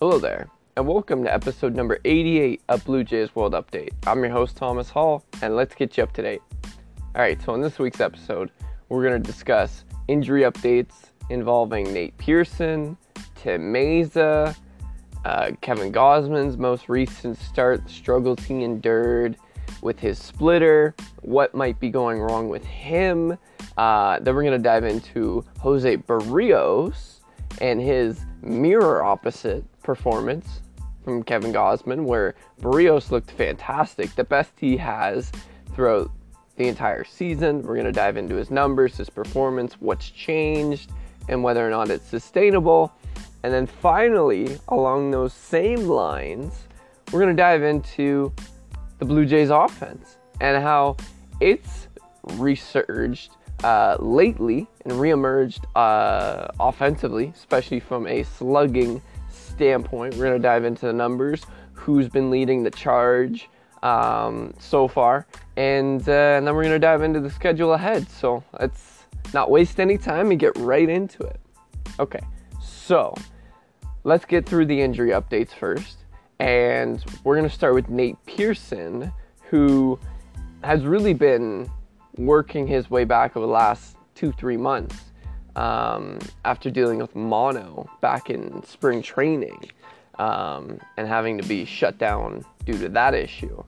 Hello there, and welcome to episode number 88 of Blue Jays World Update. I'm your host, Thomas Hall, and let's get you up to date. Alright, so in this week's episode, we're going to discuss injury updates involving Nate Pearson, Tim Mayza, uh, Kevin Gausman's most recent start, struggles he endured with his splitter, what might be going wrong with him. Uh, then we're going to dive into Jose Berrios and his mirror opposite performance from Kevin Gausman, where Berrios looked fantastic, the best he has throughout the entire season. We're going to dive into his numbers, his performance, what's changed, and whether or not it's sustainable. And then finally, along those same lines, we're going to dive into the Blue Jays offense and how it's resurged uh, lately and reemerged uh, offensively, especially from a slugging standpoint. We're going to dive into the numbers, who's been leading the charge um, so far, and, uh, and then we're going to dive into the schedule ahead. So let's not waste any time and get right into it. Okay, so let's get through the injury updates first. And we're going to start with Nate Pearson, who has really been working his way back over the last two, three months um, after dealing with mono back in spring training um, and having to be shut down due to that issue.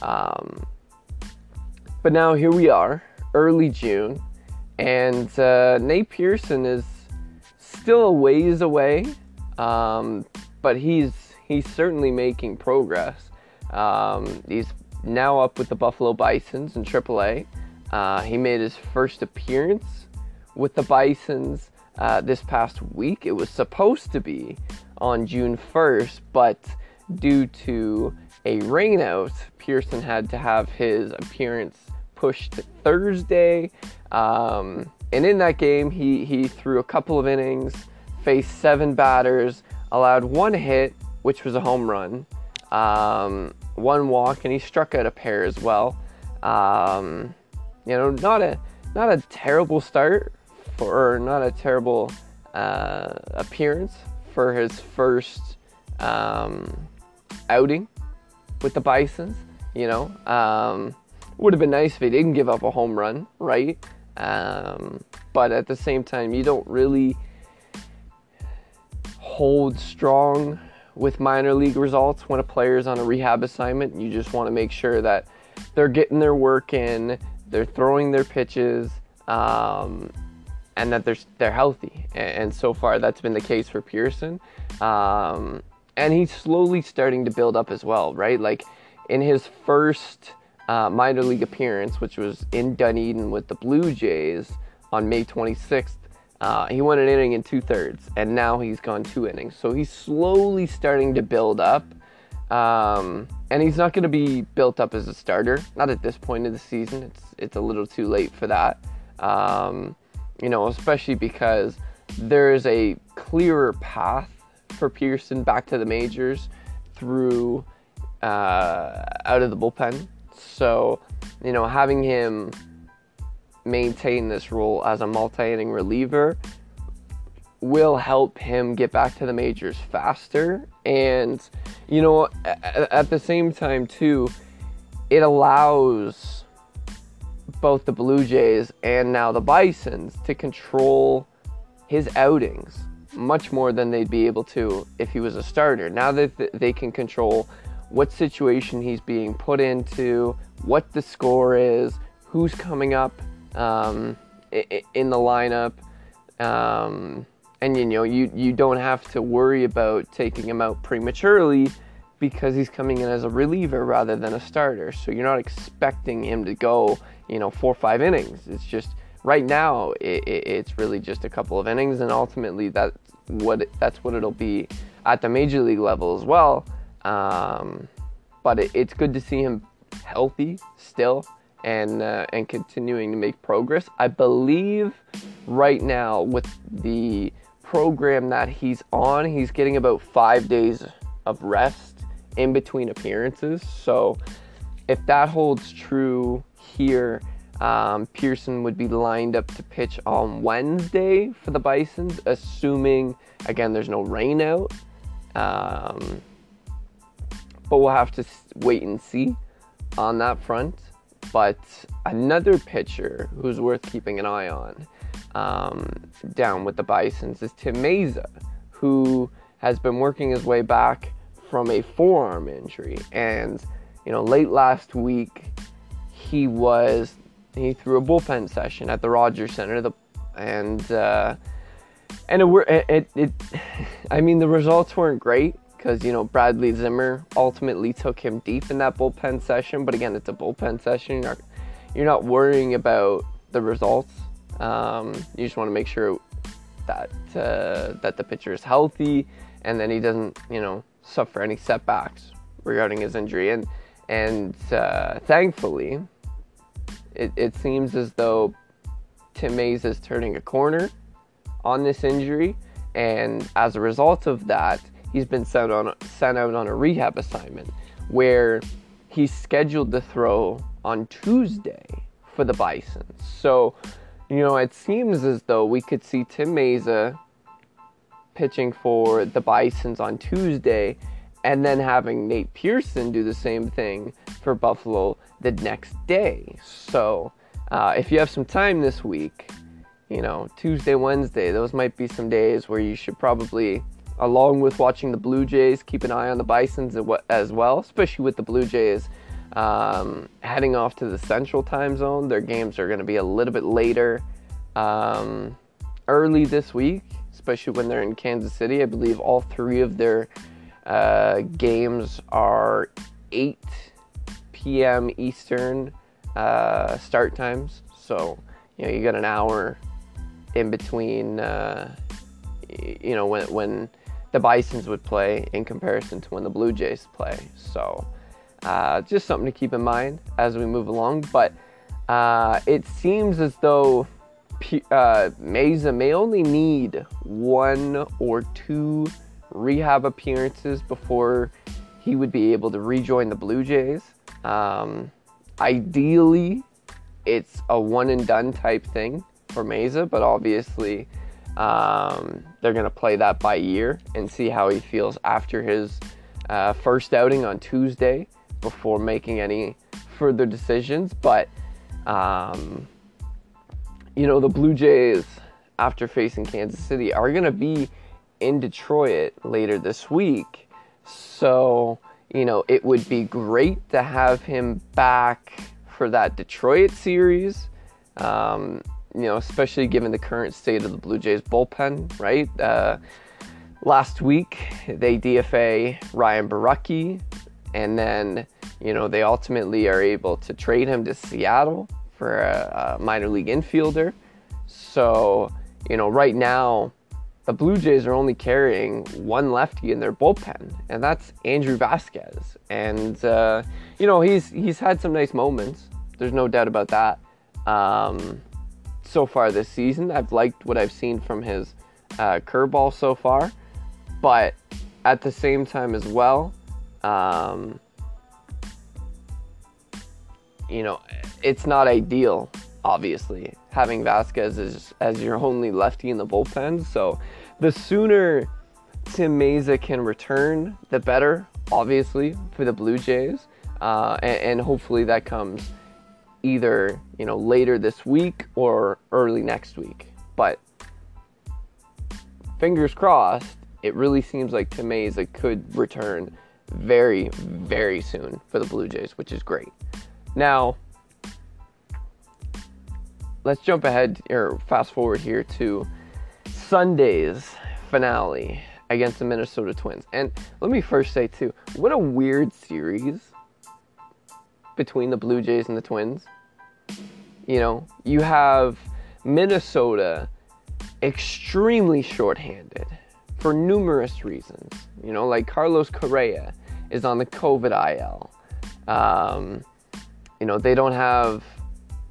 Um, but now here we are, early June, and uh, Nate Pearson is still a ways away, um, but he's he's certainly making progress. Um, he's now up with the Buffalo Bisons in AAA. Uh, he made his first appearance with the Bisons uh, this past week. It was supposed to be on June 1st, but due to a rainout, Pearson had to have his appearance pushed to Thursday. Um, and in that game, he, he threw a couple of innings, faced seven batters, allowed one hit, which was a home run, um, one walk, and he struck out a pair as well. Um, you know, not a not a terrible start or not a terrible uh, appearance for his first um, outing with the Bisons. You know, um, would have been nice if he didn't give up a home run, right? Um, but at the same time, you don't really hold strong with minor league results when a player is on a rehab assignment. You just want to make sure that they're getting their work in, they're throwing their pitches, um, and that they're they're healthy. And, so far, that's been the case for Pearson. Um, and he's slowly starting to build up as well, right? Like in his first uh, minor league appearance, which was in Dunedin with the Blue Jays on May 26th, uh, he went an inning in two thirds, and now he's gone two innings. So he's slowly starting to build up. Um, and he's not going to be built up as a starter. Not at this point of the season. It's it's a little too late for that. Um, you know, especially because there is a clearer path for Pearson back to the majors through uh, out of the bullpen. So, you know, having him maintain this role as a multi inning reliever will help him get back to the majors faster. And, you know, at, the same time, too, it allows both the Blue Jays and now the Bisons to control his outings much more than they'd be able to if he was a starter. Now that they can control what situation he's being put into, what the score is, who's coming up um, in the lineup. Um, and you know, you, you don't have to worry about taking him out prematurely because he's coming in as a reliever rather than a starter. So you're not expecting him to go, you know, four or five innings. It's just right now it, it, it's really just a couple of innings, and ultimately that's what it, that's what it'll be at the major league level as well. Um, but it's good to see him healthy still and uh, and continuing to make progress. I believe right now with the program that he's on, he's getting about five days of rest in between appearances. So if that holds true here, um, Pearson would be lined up to pitch on Wednesday for the Bisons, assuming again there's no rain out. Um, but we'll have to wait and see on that front. But another pitcher who's worth keeping an eye on um, down with the Bisons is Tim Mayza, who has been working his way back from a forearm injury. And, you know, late last week, he was, he threw a bullpen session at the Rogers Center, the, and, uh, and it, it, it, I mean, the results weren't great because, you know, Bradley Zimmer ultimately took him deep in that bullpen session. But again, it's a bullpen session. You're not, you're not worrying about the results. Um, you just want to make sure that uh, that the pitcher is healthy and then he doesn't, you know, suffer any setbacks regarding his injury. And and uh, thankfully, it, it seems as though Tim Mayza is turning a corner on this injury, and as a result of that, he's been sent on sent out on a rehab assignment where he's scheduled to throw on Tuesday for the Bison. So, you know, it seems as though we could see Tim Mayza uh, pitching for the Bisons on Tuesday and then having Nate Pearson do the same thing for Buffalo the next day. So, uh, if you have some time this week, you know, Tuesday, Wednesday, those might be some days where you should probably, along with watching the Blue Jays, keep an eye on the Bisons as well, especially with the Blue Jays um, heading off to the Central Time Zone. Their games are going to be a little bit later um, early this week, especially when they're in Kansas City. I believe all three of their uh, games are 8 p.m. Eastern uh, start times. So, you know, you got an hour in between, uh, you know, when, when the Bisons would play in comparison to when the Blue Jays play. So, uh, just something to keep in mind as we move along. But uh, it seems as though P- uh, Mayza may only need one or two rehab appearances before he would be able to rejoin the Blue Jays. Um, ideally, it's a one and done type thing for Mayza, but obviously um, they're going to play that by ear and see how he feels after his uh, first outing on Tuesday before making any further decisions. But, um, you know, the Blue Jays, after facing Kansas City, are going to be in Detroit later this week. So, you know, it would be great to have him back for that Detroit series. Um, you know, especially given the current state of the Blue Jays bullpen, right? Uh, last week, they DFA Ryan Borucki, and then, you know, they ultimately are able to trade him to Seattle for a, a minor league infielder. So, you know, right now, the Blue Jays are only carrying one lefty in their bullpen, and that's Andrew Vasquez. And uh, you know he's he's had some nice moments. There's no doubt about that. Um, so far this season, I've liked what I've seen from his uh, curveball so far, but at the same time as well, um, you know, it's not ideal obviously, having Vasquez as, as your only lefty in the bullpen. So the sooner Tim Mayza can return, the better, obviously, for the Blue Jays. Uh, and, and, hopefully that comes either, you know, later this week or early next week. But fingers crossed, it really seems like Tim Mayza could return very, very soon for the Blue Jays, which is great. Now, let's jump ahead or fast forward here to Sunday's finale against the Minnesota Twins. And let me first say, too, what a weird series between the Blue Jays and the Twins. You know, you have Minnesota extremely shorthanded for numerous reasons. You know, like Carlos Correa is on the COVID IL. Um, you know, they don't have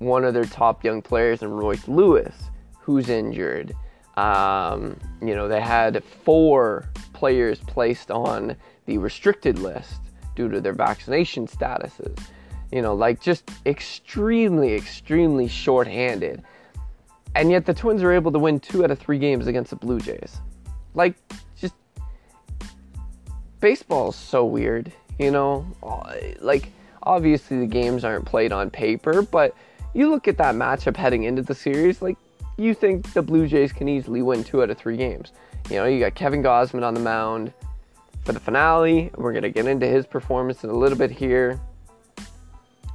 one of their top young players in Royce Lewis, who's injured. Um, you know, they had four players placed on the restricted list due to their vaccination statuses. You know, like just extremely, extremely short-handed. And yet the Twins are able to win two out of three games against the Blue Jays. Like, just baseball is so weird, you know? Like, obviously the games aren't played on paper, but you look at that matchup heading into the series, like, you think the Blue Jays can easily win two out of three games. You know, you got Kevin Gausman on the mound for the finale. We're going to get into his performance in a little bit here.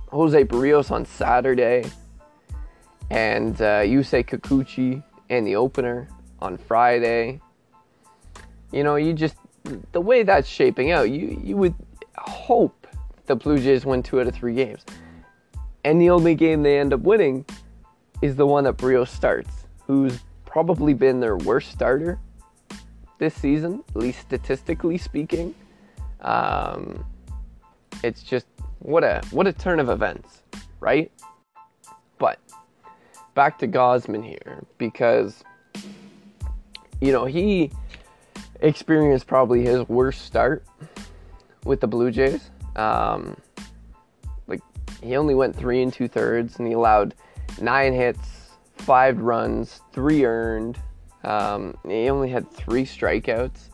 Jose Berrios on Saturday. And uh, Yusei Kikuchi in the opener on Friday. You know, you just, the way that's shaping out, you, you would hope the Blue Jays win two out of three games. And the only game they end up winning is the one that Berrios starts, who's probably been their worst starter this season, at least statistically speaking. Um, it's just what a what a turn of events, right? But back to Gausman here because you know he experienced probably his worst start with the Blue Jays. Um, he only went three and two thirds, and he allowed nine hits, five runs, three earned. Um, he only had three strikeouts,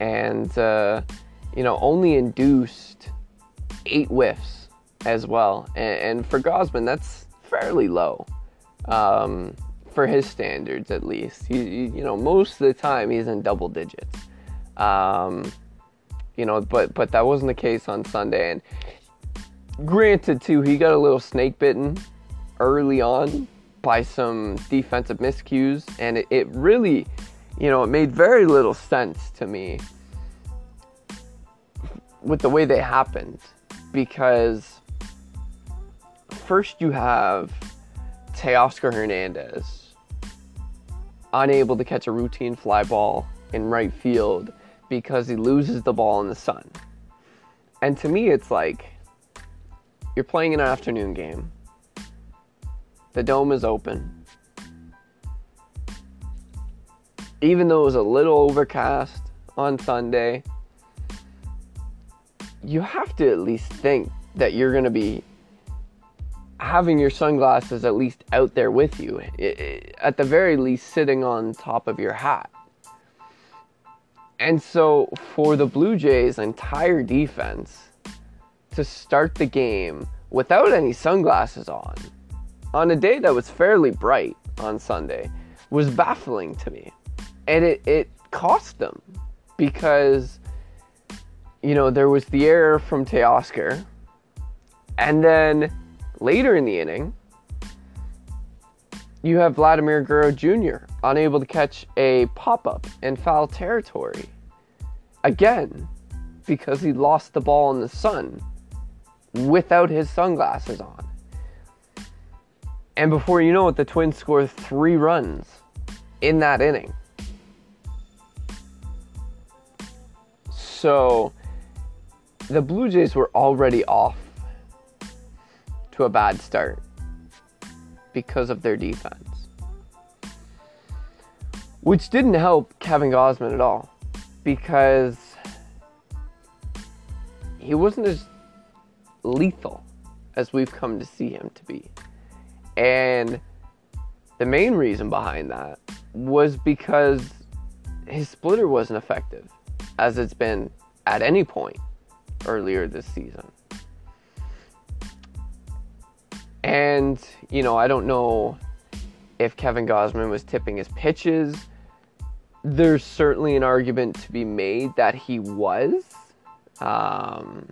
and uh, you know only induced eight whiffs as well. And, and for Gausman, that's fairly low um, for his standards, at least. He, you know, most of the time he's in double digits. Um, you know, but but that wasn't the case on Sunday. And granted, too, he got a little snake bitten early on by some defensive miscues, and it, it really, you know, it made very little sense to me with the way they happened because first you have Teoscar Hernandez unable to catch a routine fly ball in right field because he loses the ball in the sun. And to me, it's like you're playing an afternoon game. The dome is open. Even though it was a little overcast on Sunday, you have to at least think that you're going to be having your sunglasses at least out there with you, at the very least sitting on top of your hat. And so, for the Blue Jays' entire defense to start the game without any sunglasses on, on a day that was fairly bright on Sunday, was baffling to me. And it, it cost them because you know, there was the error from Teoscar. And then later in the inning, you have Vladimir Guerrero Jr. unable to catch a pop up in foul territory. Again, because he lost the ball in the sun without his sunglasses on. And before you know it, the Twins score three runs in that inning. So the Blue Jays were already off to a bad start because of their defense, which didn't help Kevin Gausman at all because he wasn't as lethal as we've come to see him to be. And the main reason behind that was because his splitter wasn't effective as it's been at any point earlier this season. And, you know, I don't know if Kevin Gausman was tipping his pitches. There's certainly an argument to be made that he was. Um,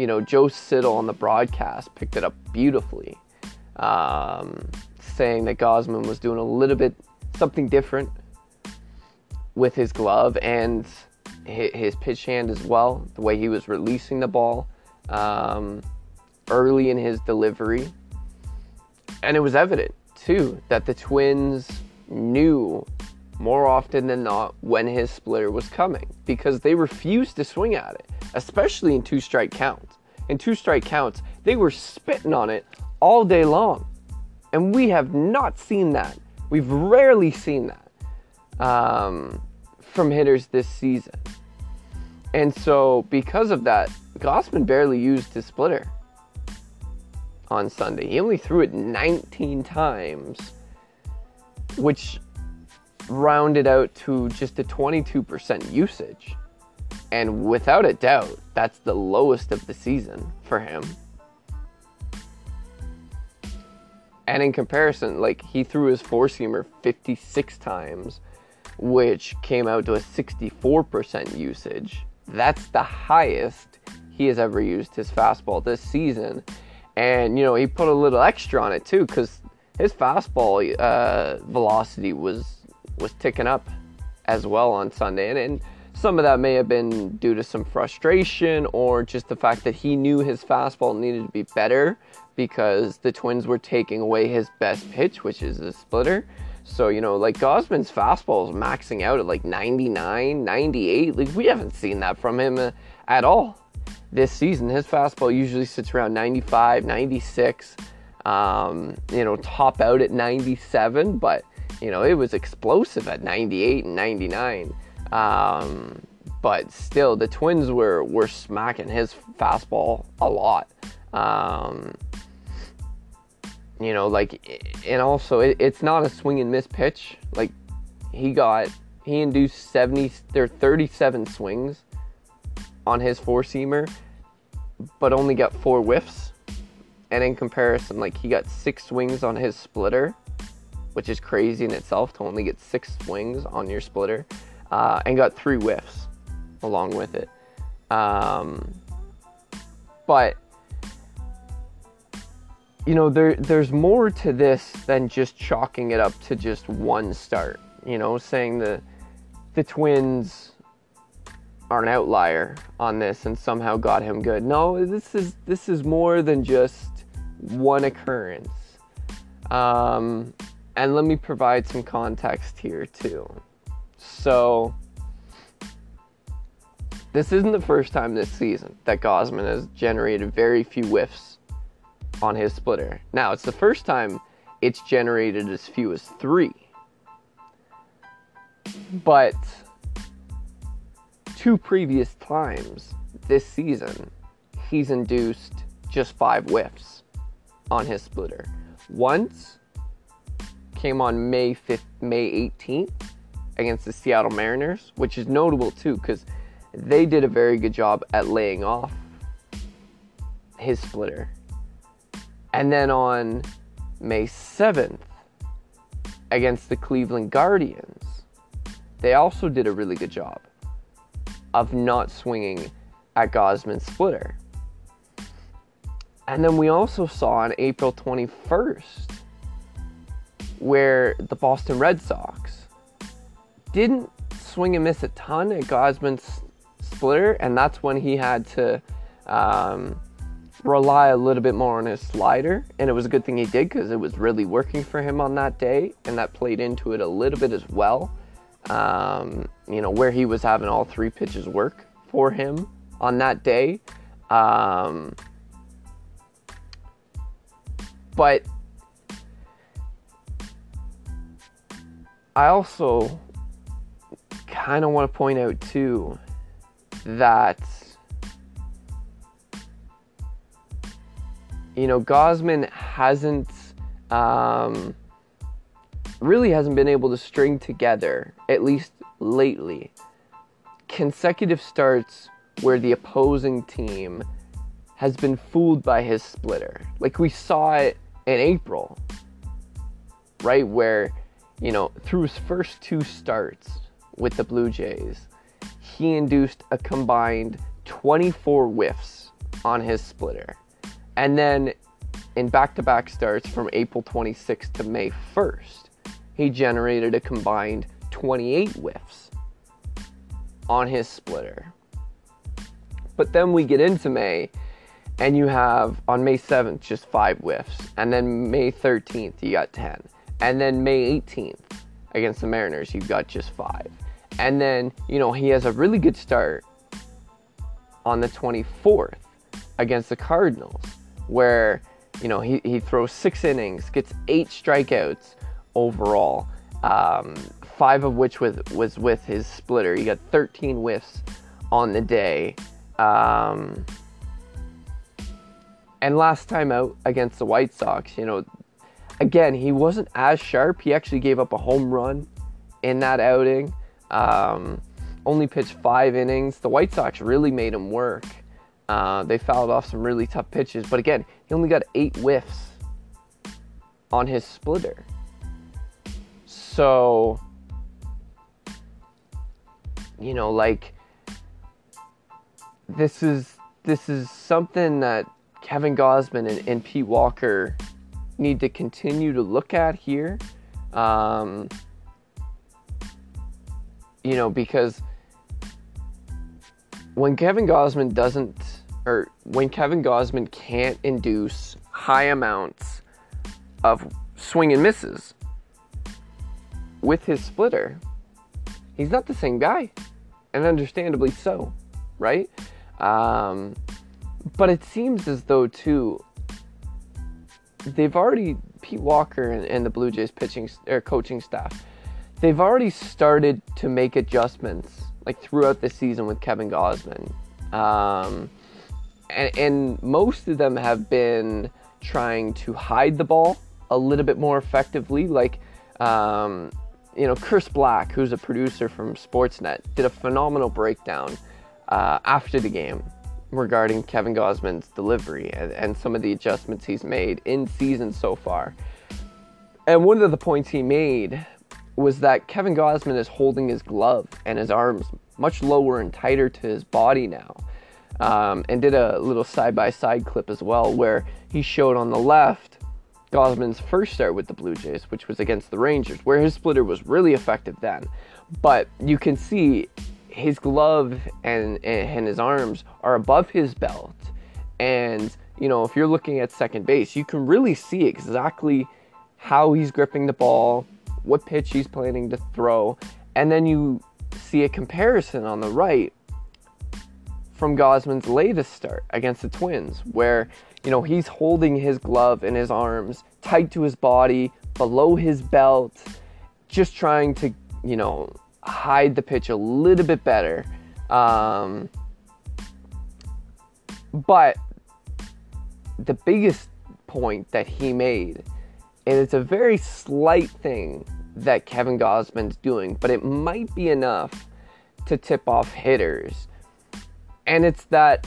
you know, Joe Siddall on the broadcast picked it up beautifully, um, saying that Gausman was doing a little bit something different with his glove and his pitch hand as well, the way he was releasing the ball um, early in his delivery. And it was evident, too, that the Twins knew more often than not when his splitter was coming because they refused to swing at it, especially in two strike counts. In two strike counts, they were spitting on it all day long. And we have not seen that. We've rarely seen that um, from hitters this season. And so, because of that, Gausman barely used his splitter on Sunday. He only threw it 19 times, which rounded out to just a 22% usage. And without a doubt, that's the lowest of the season for him. And in comparison, like he threw his four seamer 56 times, which came out to a 64% usage. That's the highest he has ever used his fastball this season. And, you know, he put a little extra on it too, because his fastball uh, velocity was was ticking up as well on Sunday. And, and some of that may have been due to some frustration or just the fact that he knew his fastball needed to be better because the Twins were taking away his best pitch, which is the splitter. So, you know, like Gausman's fastball is maxing out at like 99, 98. Like, we haven't seen that from him uh, at all this season. His fastball usually sits around 95, 96, um, you know, top out at 97, but, you know, it was explosive at 98 and 99. Um, but still, the Twins were, were smacking his fastball a lot. Um, you know, like, and also it, it's not a swing and miss pitch. Like, he got, he induced 70, there 37 swings on his four seamer, but only got four whiffs. And in comparison, like, he got six swings on his splitter, which is crazy in itself to only get six swings on your splitter, uh, and got three whiffs along with it. Um, but you know, there there's more to this than just chalking it up to just one start. You know, saying the the Twins are an outlier on this and somehow got him good. No, this is this is more than just one occurrence. Um, and let me provide some context here too. So, this isn't the first time this season that Gausman has generated very few whiffs on his splitter. Now, it's the first time it's generated as few as three. But two previous times this season, he's induced just five whiffs on his splitter. Once came on May 5th, May 18th against the Seattle Mariners, which is notable too because they did a very good job at laying off his splitter. And then on May 7th against the Cleveland Guardians, they also did a really good job of not swinging at Gausman's splitter. And then we also saw on April 21st where the Boston Red Sox didn't swing and miss a ton at Gausman's splitter, and that's when he had to um, rely a little bit more on his slider. And it was a good thing he did because it was really working for him on that day, and that played into it a little bit as well. Um, you know, where he was having all three pitches work for him on that day. Um, but I also kind of want to point out too that you know Gausman hasn't um, really hasn't been able to string together at least lately consecutive starts where the opposing team has been fooled by his splitter. Like we saw it in April, right? Where, you know, through his first two starts with the Blue Jays, he induced a combined 24 whiffs on his splitter. And then in back to back starts from April 26th to May 1st, he generated a combined 28 whiffs on his splitter. But then we get into May, and you have on May 7th just five whiffs. And then May 13th, you got 10. And then May 18th against the Mariners, you got just five. And then, you know, he has a really good start on the 24th against the Cardinals, where, you know, he, he throws six innings, gets eight strikeouts overall, um, five of which was, was with his splitter. He got 13 whiffs on the day. Um, and last time out against the White Sox, you know, again, he wasn't as sharp. He actually gave up a home run in that outing. Um, only pitched five innings. The White Sox really made him work. Uh, they fouled off some really tough pitches, but again, he only got eight whiffs on his splitter. So, you know, like this is this is something that Kevin Gausman and, and Pete Walker need to continue to look at here. Um, you know, because when Kevin Gausman doesn't, or when Kevin Gausman can't induce high amounts of swing and misses with his splitter, he's not the same guy, and understandably so, right? Um, but it seems as though too they've already Pete Walker and, and the Blue Jays pitching or coaching staff they've already started to make adjustments like throughout the season with Kevin Gausman. Um, and, and most of them have been trying to hide the ball a little bit more effectively. Like, um, you know, Chris Black, who's a producer from Sportsnet, did a phenomenal breakdown uh, after the game regarding Kevin Gausman's delivery and, and some of the adjustments he's made in season so far. And one of the points he made was that Kevin Gausman is holding his glove and his arms much lower and tighter to his body now. Um, and did a little side by side clip as well where he showed on the left Gausman's first start with the Blue Jays, which was against the Rangers, where his splitter was really effective then. But you can see his glove and, and his arms are above his belt. And, you know, if you're looking at second base, you can really see exactly how he's gripping the ball, what pitch he's planning to throw, and then you see a comparison on the right from Gausman's latest start against the Twins, where you know he's holding his glove in his arms tight to his body, below his belt, just trying to you know hide the pitch a little bit better. Um, but the biggest point that he made and it's a very slight thing that Kevin Gausman's doing, but it might be enough to tip off hitters. And it's that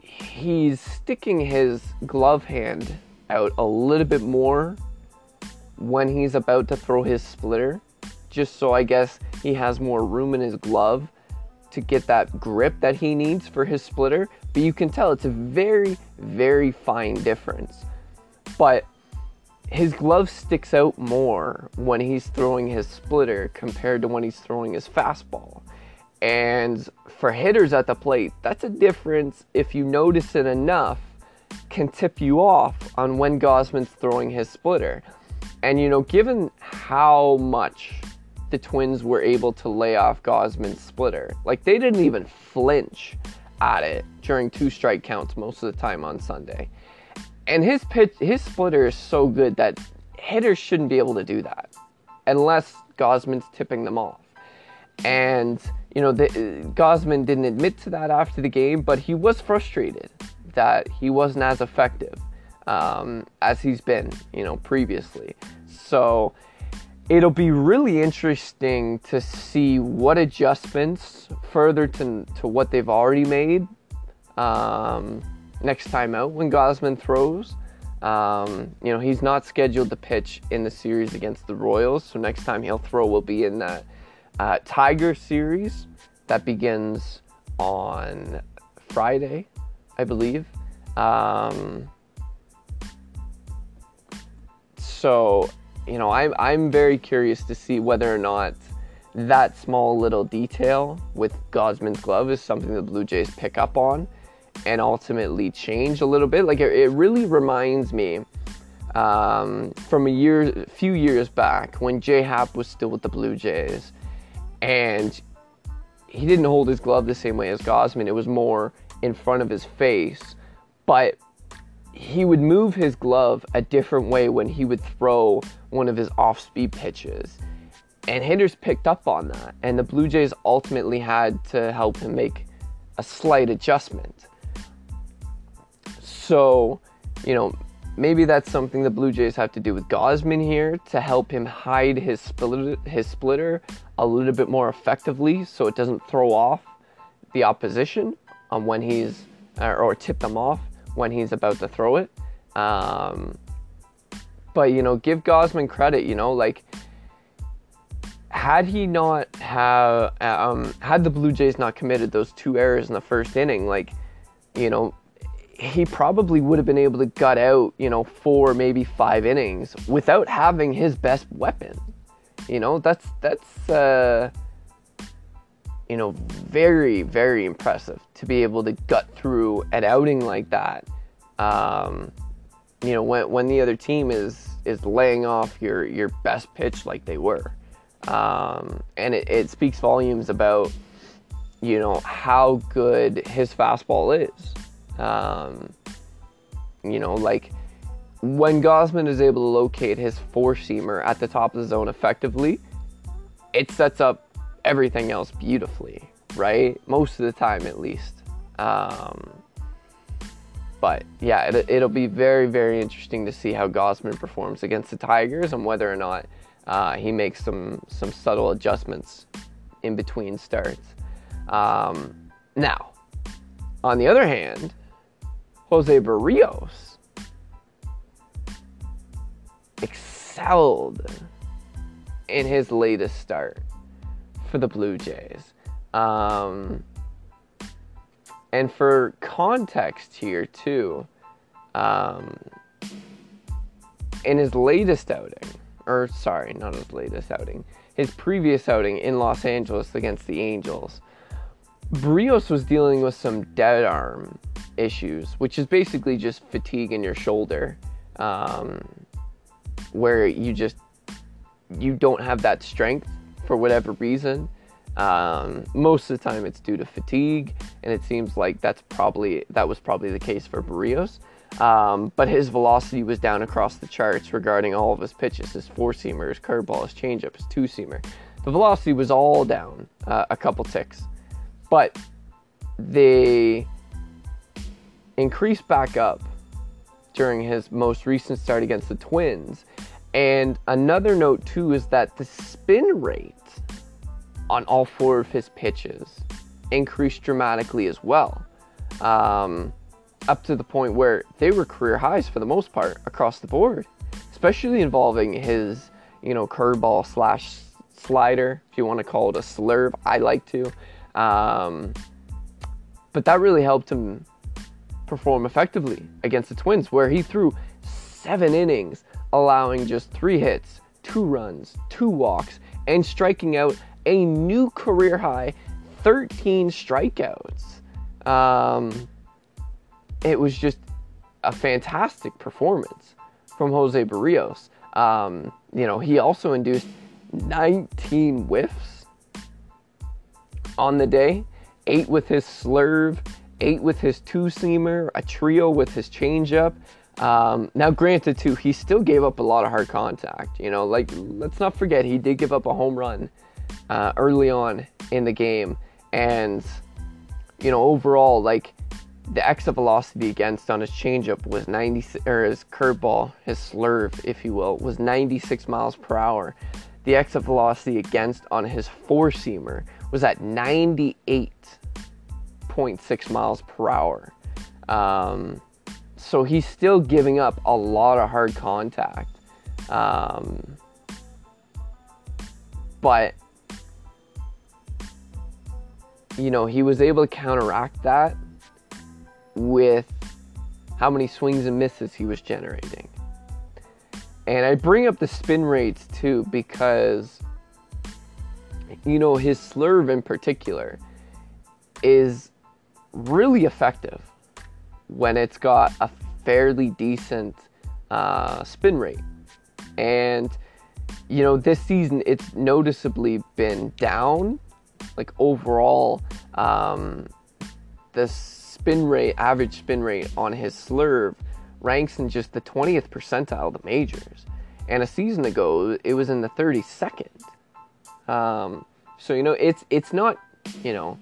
he's sticking his glove hand out a little bit more when he's about to throw his splitter, just so I guess he has more room in his glove to get that grip that he needs for his splitter. But you can tell it's a very, very fine difference. But his glove sticks out more when he's throwing his splitter compared to when he's throwing his fastball. And for hitters at the plate, that's a difference if you notice it enough can tip you off on when Gausman's throwing his splitter. And you know, given how much the Twins were able to lay off Gausman's splitter, like they didn't even flinch at it during two strike counts most of the time on Sunday. And his pitch, his splitter is so good that hitters shouldn't be able to do that unless Gausman's tipping them off. And you know, the, Gausman didn't admit to that after the game, but he was frustrated that he wasn't as effective um, as he's been, you know, previously. So it'll be really interesting to see what adjustments further to, to what they've already made. Um, next time out when Gausman throws. Um, you know, he's not scheduled to pitch in the series against the Royals, so next time he'll throw will be in that uh, Tiger series that begins on Friday, I believe. Um, so, you know, I'm, I'm very curious to see whether or not that small little detail with Gausman's glove is something the Blue Jays pick up on and ultimately change a little bit. Like it, it really reminds me um, from a year, few years back when J Happ was still with the Blue Jays, and he didn't hold his glove the same way as Gausman. It was more in front of his face, but he would move his glove a different way when he would throw one of his off-speed pitches. And hitters picked up on that, and the Blue Jays ultimately had to help him make a slight adjustment. So, you know, maybe that's something the Blue Jays have to do with Gausman here to help him hide his splitter, his splitter a little bit more effectively so it doesn't throw off the opposition on when he's or tip them off when he's about to throw it. Um, but you know, give Gausman credit. You know, like had he not have um, had the Blue Jays not committed those two errors in the first inning, like you know, he probably would have been able to gut out you know four maybe five innings without having his best weapon. You know, that's that's uh, you know very very impressive to be able to gut through an outing like that. Um, you know, when when the other team is is laying off your your best pitch like they were um, and it, it speaks volumes about you know how good his fastball is. Um, you know, like when Gausman is able to locate his four seamer at the top of the zone effectively, it sets up everything else beautifully, right? Most of the time, at least. Um, but yeah, it, will be very, very interesting to see how Gausman performs against the Tigers and whether or not uh, he makes some some subtle adjustments in between starts. Um, now, on the other hand, Jose Berrios excelled in his latest start for the Blue Jays. Um, and for context here, too, um, in his latest outing, or sorry, not his latest outing, his previous outing in Los Angeles against the Angels, Berrios was dealing with some dead arm issues, which is basically just fatigue in your shoulder, um, where you just you don't have that strength for whatever reason. Um, most of the time, it's due to fatigue, and it seems like that's probably that was probably the case for Berrios. Um, but his velocity was down across the charts regarding all of his pitches his four seamer, his curveball, his changeup, his two seamer. The velocity was all down uh, a couple ticks. But they increased back up during his most recent start against the Twins. And another note, too, is that the spin rate on all four of his pitches increased dramatically as well. Um, up to the point where they were career highs for the most part across the board, especially involving his, you know, curveball slash slider, if you want to call it a slurve. I like to. Um, but that really helped him perform effectively against the Twins, where he threw seven innings, allowing just three hits, two runs, two walks, and striking out a new career high 13 strikeouts. Um, it was just a fantastic performance from Jose Berrios. Um, you know, he also induced 19 whiffs on the day, eight with his slurve, eight with his two seamer, a trio with his changeup. Um, now, granted, too, he still gave up a lot of hard contact. You know, like let's not forget he did give up a home run uh, early on in the game, and you know, overall, like the exit velocity against on his changeup was 90 or his curveball, his slurve, if you will, was 96 miles per hour. The exit velocity against on his four seamer was at 98.6 miles per hour. Um, so he's still giving up a lot of hard contact. Um, but you know, he was able to counteract that with how many swings and misses he was generating. And I bring up the spin rates too because, you know, his slurve in particular is really effective when it's got a fairly decent uh, spin rate. And, you know, this season it's noticeably been down, like overall. Um, this spin rate, average spin rate on his slurve ranks in just the 20th percentile of the majors. And a season ago, it was in the 32nd. Um, so you know, it's it's not you know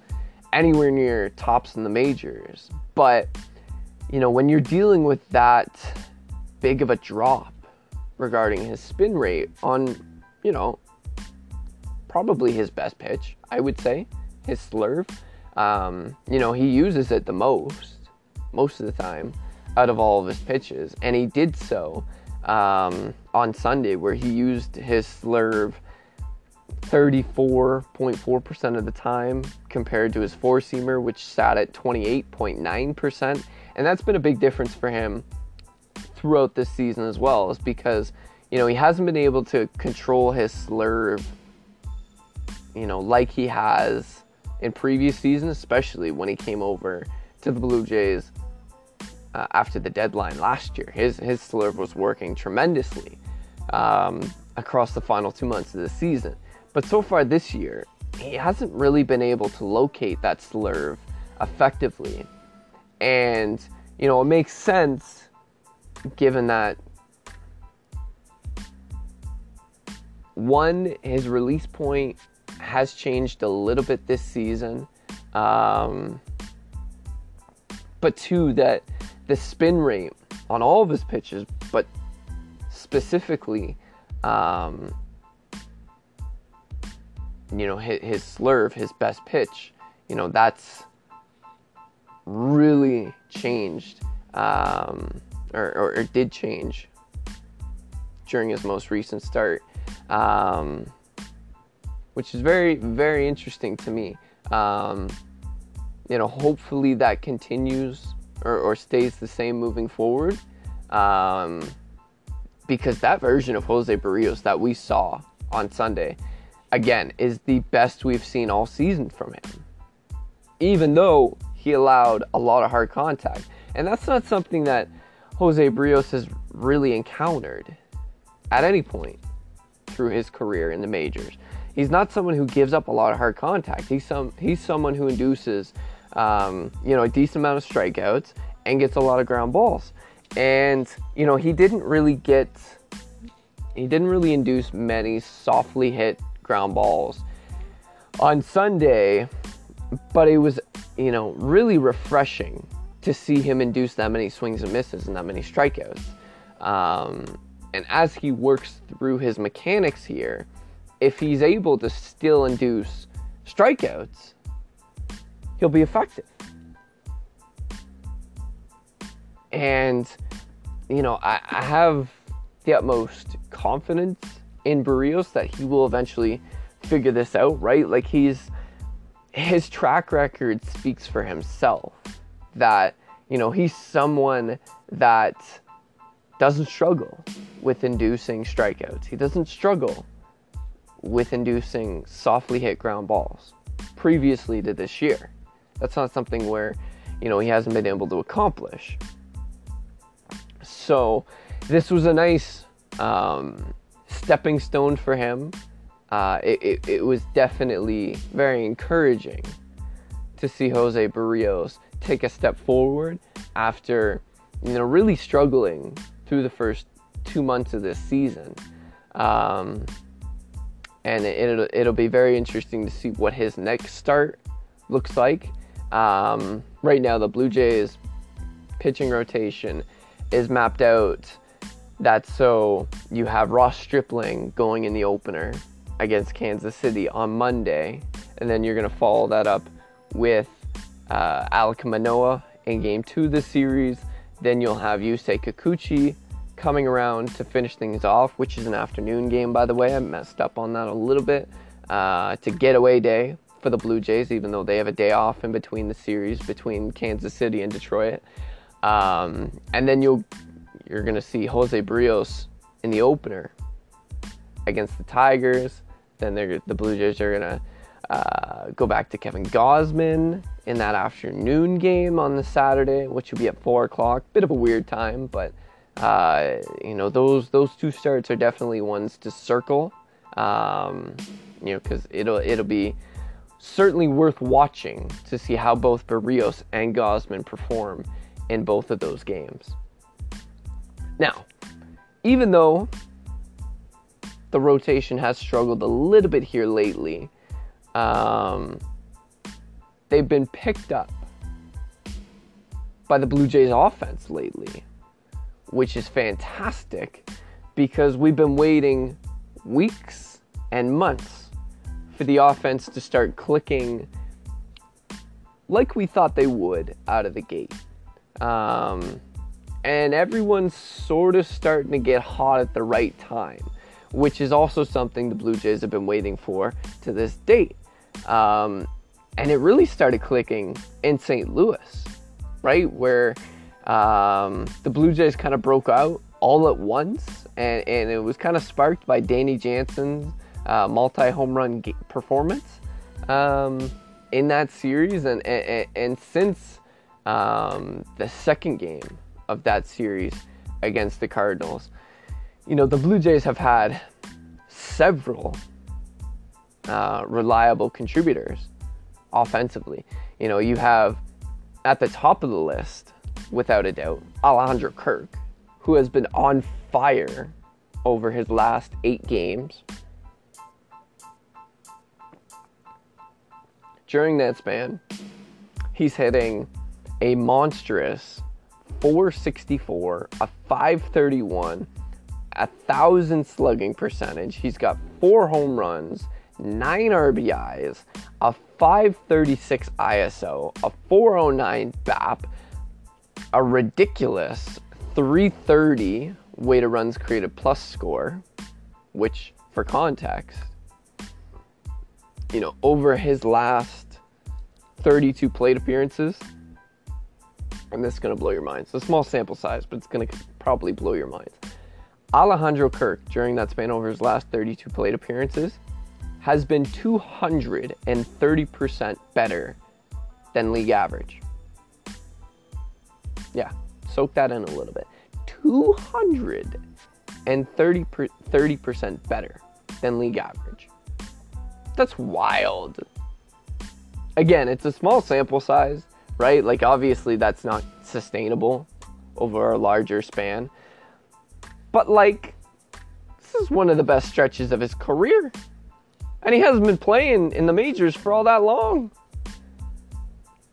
anywhere near tops in the majors, but you know when you're dealing with that big of a drop regarding his spin rate on, you know, probably his best pitch, I would say, his slurve. Um, you know, he uses it the most, most of the time, out of all of his pitches. And he did so um, on Sunday, where he used his slurve 34.4% of the time compared to his four seamer, which sat at 28.9%. And that's been a big difference for him throughout this season as well, is because, you know, he hasn't been able to control his slurve, you know, like he has in previous seasons, especially when he came over to the Blue Jays uh, after the deadline last year. His, his slurve was working tremendously um, across the final two months of the season. But so far this year, he hasn't really been able to locate that slurve effectively. And, you know, it makes sense given that one, his release point has changed a little bit this season. Um, but two, that the spin rate on all of his pitches, but specifically um, you know, his, his slurve, his best pitch, you know, that's really changed, um, or, or, or, did change during his most recent start, um, which is very, very interesting to me. Um, you know, hopefully that continues or, or stays the same moving forward. Um, because that version of Jose Berrios that we saw on Sunday, again, is the best we've seen all season from him. Even though he allowed a lot of hard contact. And that's not something that Jose Berrios has really encountered at any point through his career in the majors. He's not someone who gives up a lot of hard contact. He's some he's someone who induces um, you know a decent amount of strikeouts and gets a lot of ground balls. And you know he didn't really get he didn't really induce many softly hit ground balls on Sunday, but it was, you know, really refreshing to see him induce that many swings and misses and that many strikeouts. Um, and as he works through his mechanics here, if he's able to still induce strikeouts, he'll be effective. And, you know, I, I have the utmost confidence in Berrios that he will eventually figure this out, right? Like he's his track record speaks for himself. That, you know, he's someone that doesn't struggle with inducing strikeouts. He doesn't struggle with inducing softly hit ground balls previously to this year. That's not something where, you know, he hasn't been able to accomplish. So, this was a nice um, stepping stone for him. Uh, it, it, it, was definitely very encouraging to see Jose Berrios take a step forward after, you know, really struggling through the first two months of this season. Um, and it, will it'll be very interesting to see what his next start looks like. Um, right now, the Blue Jays pitching rotation is mapped out that's so you have Ross Stripling going in the opener against Kansas City on Monday, and then you're going to follow that up with uh, Alek Manoah in game two of the series. Then you'll have Yusei Kikuchi coming around to finish things off, which is an afternoon game, by the way. I messed up on that a little bit. Uh, to getaway day for the Blue Jays, even though they have a day off in between the series between Kansas City and Detroit. Um, and then you'll you're going to see Jose Berrios in the opener against the Tigers. Then the Blue Jays are going to uh, go back to Kevin Gausman in that afternoon game on the Saturday, which will be at four o'clock. Bit of a weird time, but uh, you know those those two starts are definitely ones to circle. Um, you know, because it'll it'll be certainly worth watching to see how both Berrios and Gausman perform in both of those games. Now, even though the rotation has struggled a little bit here lately, um, they've been picked up by the Blue Jays offense lately, which is fantastic because we've been waiting weeks and months for the offense to start clicking like we thought they would out of the gate. Um, and everyone's sort of starting to get hot at the right time, which is also something the Blue Jays have been waiting for to this date. Um, and it really started clicking in St. Louis, right? Where um, the Blue Jays kind of broke out all at once, and, and it was kind of sparked by Danny Jansen's uh, multi home run performance um, in that series. And, and, and since um, the second game of that series against the Cardinals, you know, the Blue Jays have had several uh, reliable contributors offensively. You know, you have at the top of the list, without a doubt, Alejandro Kirk, who has been on fire over his last eight games. During that span, he's hitting a monstrous 464, a 531, a thousand slugging percentage. He's got four home runs, nine RBIs, a 536 ISO, a 409 BAP, a ridiculous 330 weighted runs created plus score, which, for context, you know, over his last 32 plate appearances, and this is going to blow your mind. It's a small sample size, but it's going to probably blow your mind. Alejandro Kirk, during that span over his last 32 plate appearances, has been 230% better than league average. Yeah, soak that in a little bit. 230 percent better than league average. That's wild. Again, it's a small sample size, right? Like, obviously, that's not sustainable over a larger span. But, like, this is one of the best stretches of his career. And he hasn't been playing in the majors for all that long.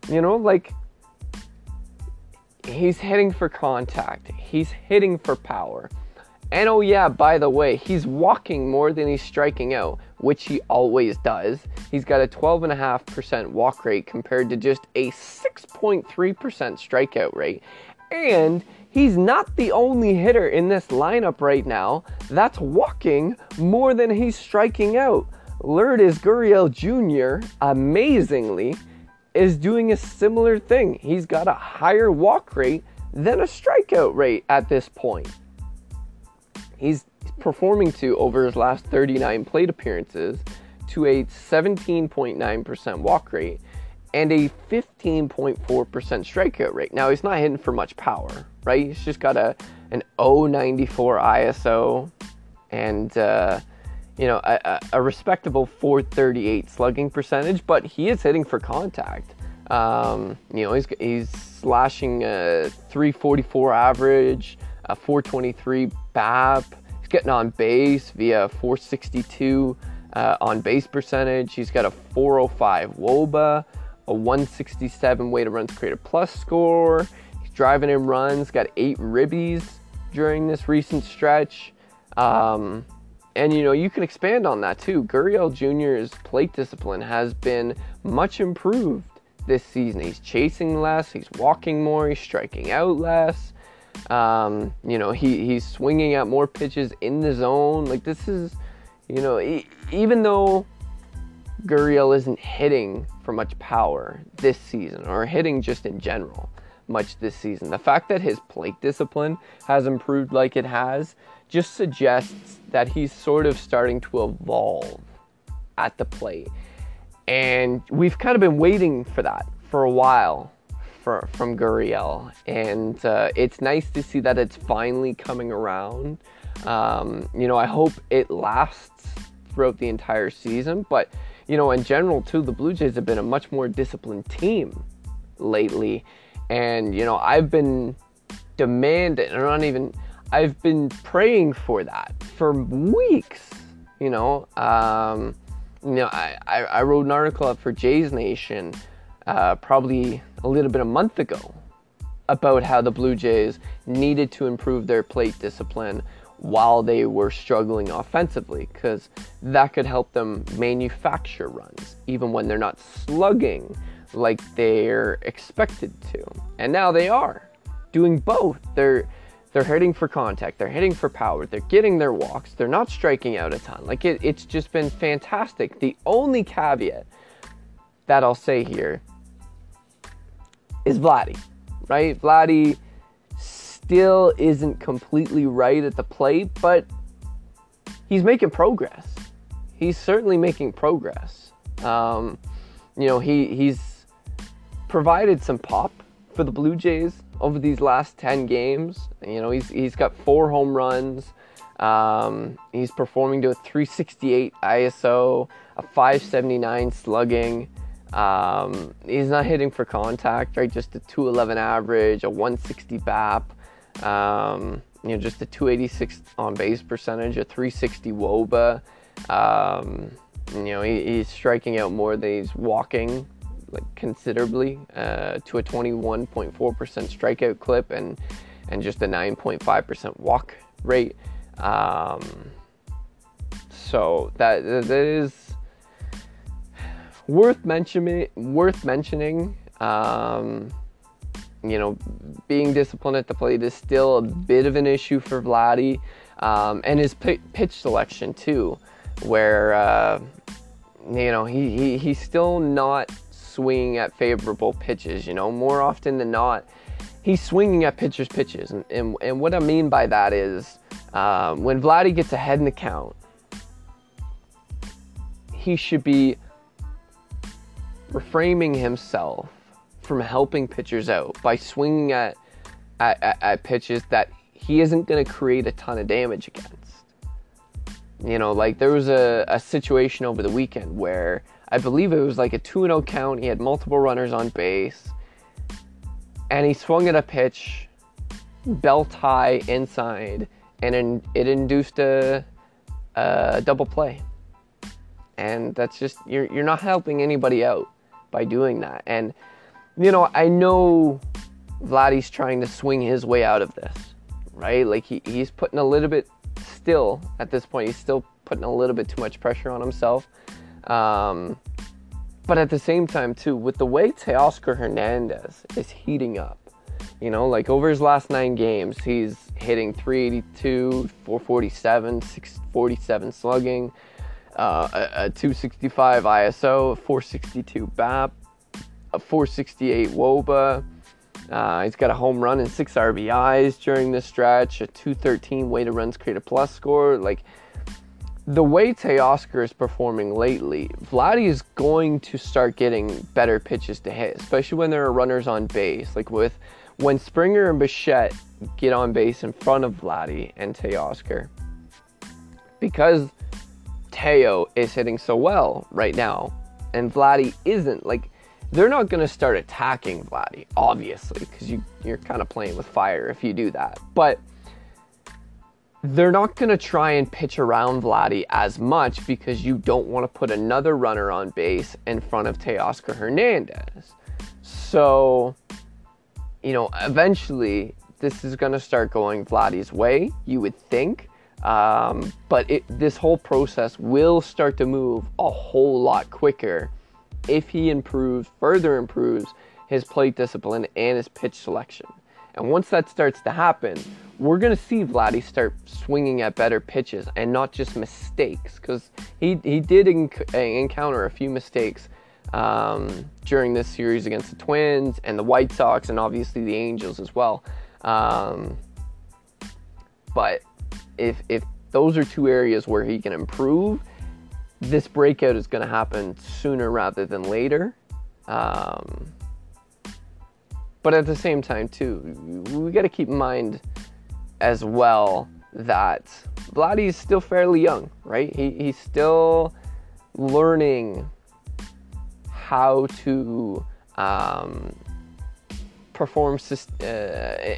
You know, like he's hitting for contact, he's hitting for power. And oh, yeah, by the way, he's walking more than he's striking out, which he always does. He's got a 12.5% walk rate compared to just a 6.3% strikeout rate. And he's not the only hitter in this lineup right now that's walking more than he's striking out. Lourdes Gurriel Jr., amazingly, is doing a similar thing. He's got a higher walk rate than a strikeout rate at this point. He's performing to, over his last 39 plate appearances, to a 17.9% walk rate and a 15.4% strikeout rate. Now, he's not hitting for much power, right? He's just got a an 094 ISO and uh, you know, a, a, respectable 438 slugging percentage, but he is hitting for contact. Um, you know, he's, he's slashing a 344 average, a 423 BAP. Getting on base via 462 uh, on base percentage. He's got a 405 WOBA, a 167 weighted runs created plus score. He's driving in runs, got eight ribbies during this recent stretch. Um, and you know, you can expand on that too. Gurriel Jr.'s plate discipline has been much improved this season. He's chasing less, he's walking more, he's striking out less. Um, you know, he, he's swinging at more pitches in the zone. Like, this is, you know, he, even though Gurriel isn't hitting for much power this season or hitting just in general much this season, the fact that his plate discipline has improved like it has just suggests that he's sort of starting to evolve at the plate. And we've kind of been waiting for that for a while for, from Gurriel. And uh, it's nice to see that it's finally coming around. Um, you know, I hope it lasts throughout the entire season. But, you know, in general, too, the Blue Jays have been a much more disciplined team lately. And, you know, I've been demanding, or not even I've been praying for that for weeks. You know, um, you know, I, I, I, wrote an article up for Jays Nation uh, probably a little bit a month ago, about how the Blue Jays needed to improve their plate discipline while they were struggling offensively because that could help them manufacture runs even when they're not slugging like they're expected to. And now they are doing both. They're they're hitting for contact, they're hitting for power, they're getting their walks, they're not striking out a ton. Like it, it's just been fantastic. The only caveat that I'll say here is Vladdy, right? Vladdy still isn't completely right at the plate, but he's making progress. He's certainly making progress. Um, you know, he he's provided some pop for the Blue Jays over these last 10 games. You know, he's, he's got four home runs. Um, he's performing to a 368 ISO, a 579 slugging. Um, he's not hitting for contact, right? Just a 211 average, a 160 BAP, um, you know, just a 286 on base percentage, a 360 WOBA. Um, you know, he, he's striking out more than he's walking, like considerably uh, to a 21.4% strikeout clip and and just a 9.5% walk rate. Um, so that that is worth mentioning. Worth mentioning. Um, you know, being disciplined at the plate is still a bit of an issue for Vladdy, um, and his p- pitch selection too, where uh, you know he, he he's still not swinging at favorable pitches. You know, more often than not, he's swinging at pitchers' pitches. And, and, and what I mean by that is um, when Vladdy gets ahead in the count, he should be reframing himself from helping pitchers out by swinging at, at, at, at pitches that he isn't going to create a ton of damage against. You know, like there was a, a situation over the weekend where I believe it was like a 2 0 count. He had multiple runners on base. And he swung at a pitch, belt high inside, and in, it induced a, a double play. And that's just, you're, you're not helping anybody out by doing that. And, you know, I know Vladdy's trying to swing his way out of this, right? Like he, he's putting a little bit still at this point, he's still putting a little bit too much pressure on himself. Um, but at the same time, too, with the way Teoscar Hernandez is heating up, you know, like over his last nine games, he's hitting 382, 447, 647 slugging, uh, a, a 265 ISO, 462 BAP, a 468 WOBA. Uh, he's got a home run and six RBIs during this stretch, a 213 weighted runs created plus score. Like, the way Teoscar is performing lately, Vladdy is going to start getting better pitches to hit, especially when there are runners on base. Like with when Springer and Bichette get on base in front of Vladdy and Teoscar. Because Teo is hitting so well right now, and Vladdy isn't, like they're not going to start attacking Vladdy, obviously, because you, you're kind of playing with fire if you do that. But they're not going to try and pitch around Vladdy as much because you don't want to put another runner on base in front of Teoscar Hernandez. So, you know, eventually this is going to start going Vladdy's way, you would think. Um, but it, this whole process will start to move a whole lot quicker if he improves, further improves his plate discipline and his pitch selection. And once that starts to happen, we're going to see Vladdy start swinging at better pitches and not just mistakes because he, he did enc- encounter a few mistakes um, during this series against the Twins and the White Sox and obviously the Angels as well. Um, but if, if those are two areas where he can improve, this breakout is going to happen sooner rather than later. Um, but at the same time, too, we got to keep in mind as well that Vladdy is still fairly young, right? He, he's still learning how to um, perform, uh,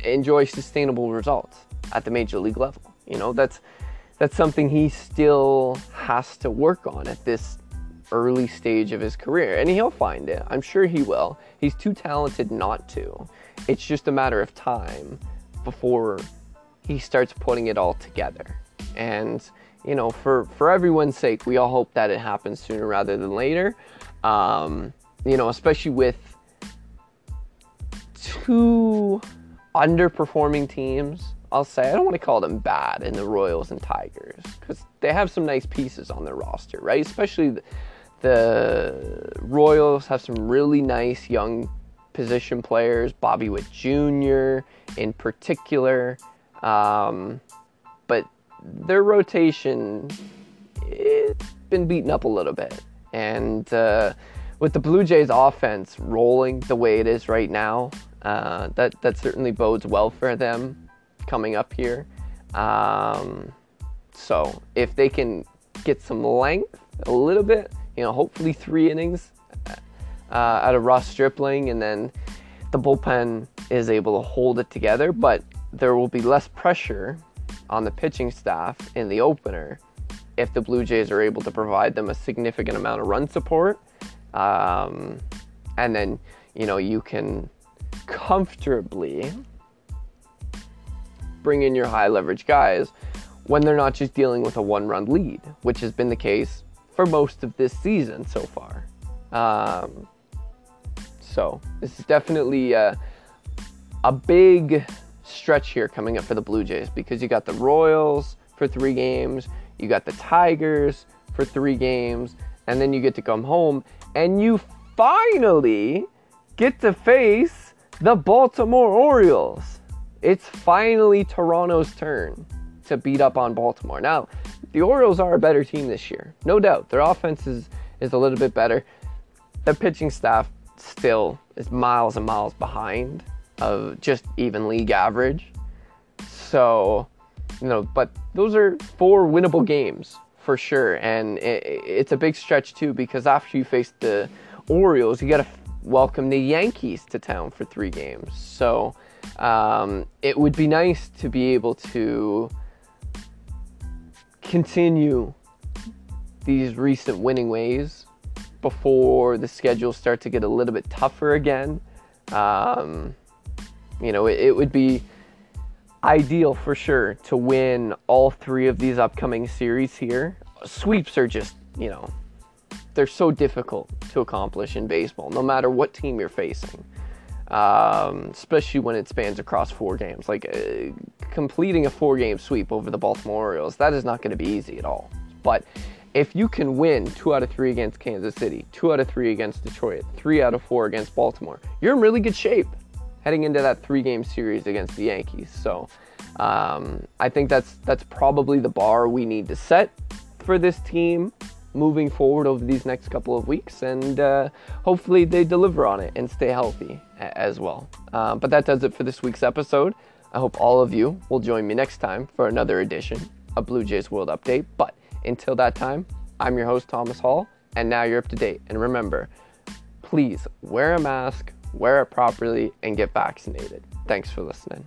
enjoy sustainable results at the major league level. You know, that's that's something he still has to work on at this early stage of his career, and he'll find it. I'm sure he will. He's too talented not to. It's just a matter of time before he starts putting it all together. And you know, for for everyone's sake, we all hope that it happens sooner rather than later. Um, you know, especially with two underperforming teams. I'll say I don't want to call them bad in the Royals and Tigers because they have some nice pieces on their roster, right? Especially the, the Royals have some really nice young position players, Bobby Witt Jr. in particular. Um, but their rotation, it's been beaten up a little bit. And uh, with the Blue Jays offense rolling the way it is right now, uh, that, that certainly bodes well for them coming up here. Um, so if they can get some length a little bit, you know, hopefully three innings uh, out of Ross Stripling, and then the bullpen is able to hold it together, but there will be less pressure on the pitching staff in the opener if the Blue Jays are able to provide them a significant amount of run support. Um, and then, you know, you can comfortably bring in your high leverage guys when they're not just dealing with a one run lead, which has been the case for most of this season so far. Um, so this is definitely a, a big stretch here coming up for the Blue Jays because you got the Royals for three games, you got the Tigers for three games, and then you get to come home and you finally get to face the Baltimore Orioles. It's finally Toronto's turn to beat up on Baltimore. Now, the Orioles are a better team this year, no doubt. Their offense is, is a little bit better. Their pitching staff still is miles and miles behind of just even league average. So, you know, but those are four winnable games for sure. And it, it's a big stretch too because after you face the Orioles, you got to welcome the Yankees to town for three games. So um, it would be nice to be able to continue these recent winning ways before the schedules start to get a little bit tougher again. Um, you know, it, it would be ideal for sure to win all three of these upcoming series here. Sweeps are just, you know, they're so difficult to accomplish in baseball, no matter what team you're facing. Um, especially when it spans across four games. Like uh, completing a four game sweep over the Baltimore Orioles, that is not going to be easy at all. But if you can win two out of three against Kansas City, two out of three against Detroit, three out of four against Baltimore, you're in really good shape heading into that three game series against the Yankees. So um, I think that's that's probably the bar we need to set for this team moving forward over these next couple of weeks, and uh, hopefully they deliver on it and stay healthy as well. Uh, but that does it for this week's episode. I hope all of you will join me next time for another edition of Blue Jays World Update. But until that time, I'm your host, Thomas Hall, and now you're up to date. And remember, please wear a mask, wear it properly, and get vaccinated. Thanks for listening.